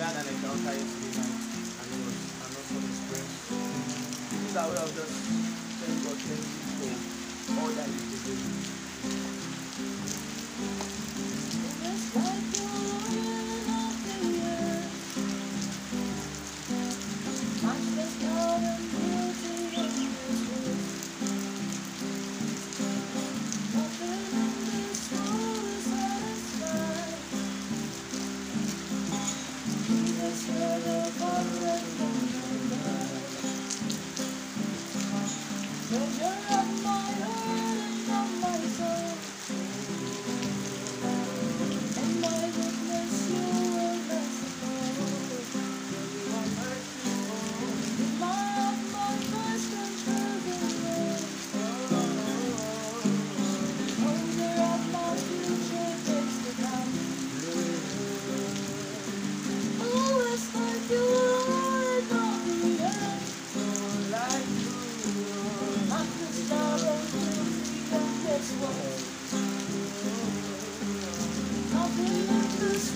behind an and, and also the. This is our way of just saying God, You're on my heart and my soul.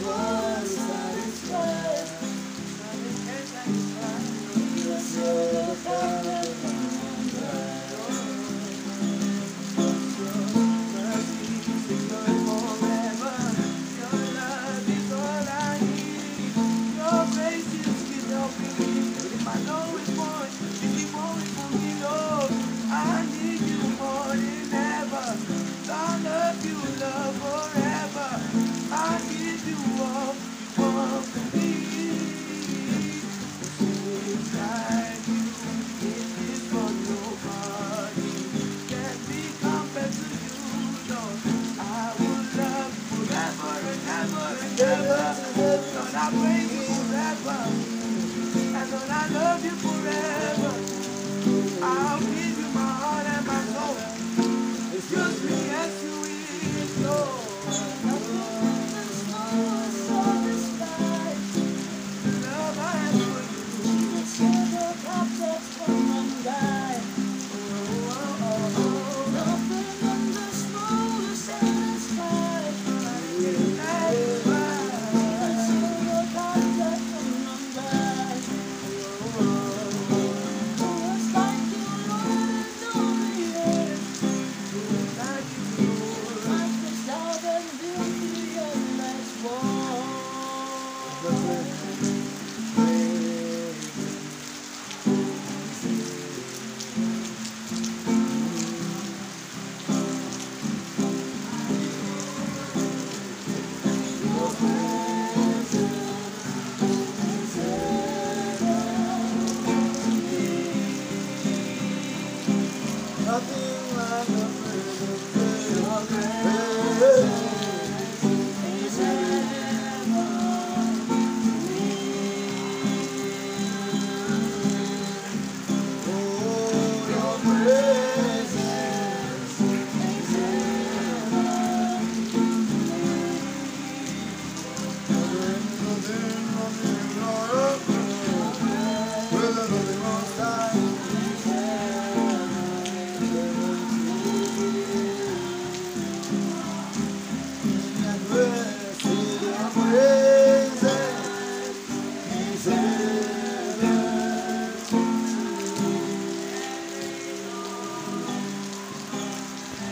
glory. Forever, Lord, I praise you forever. And Lord, I love you forever. Sugar.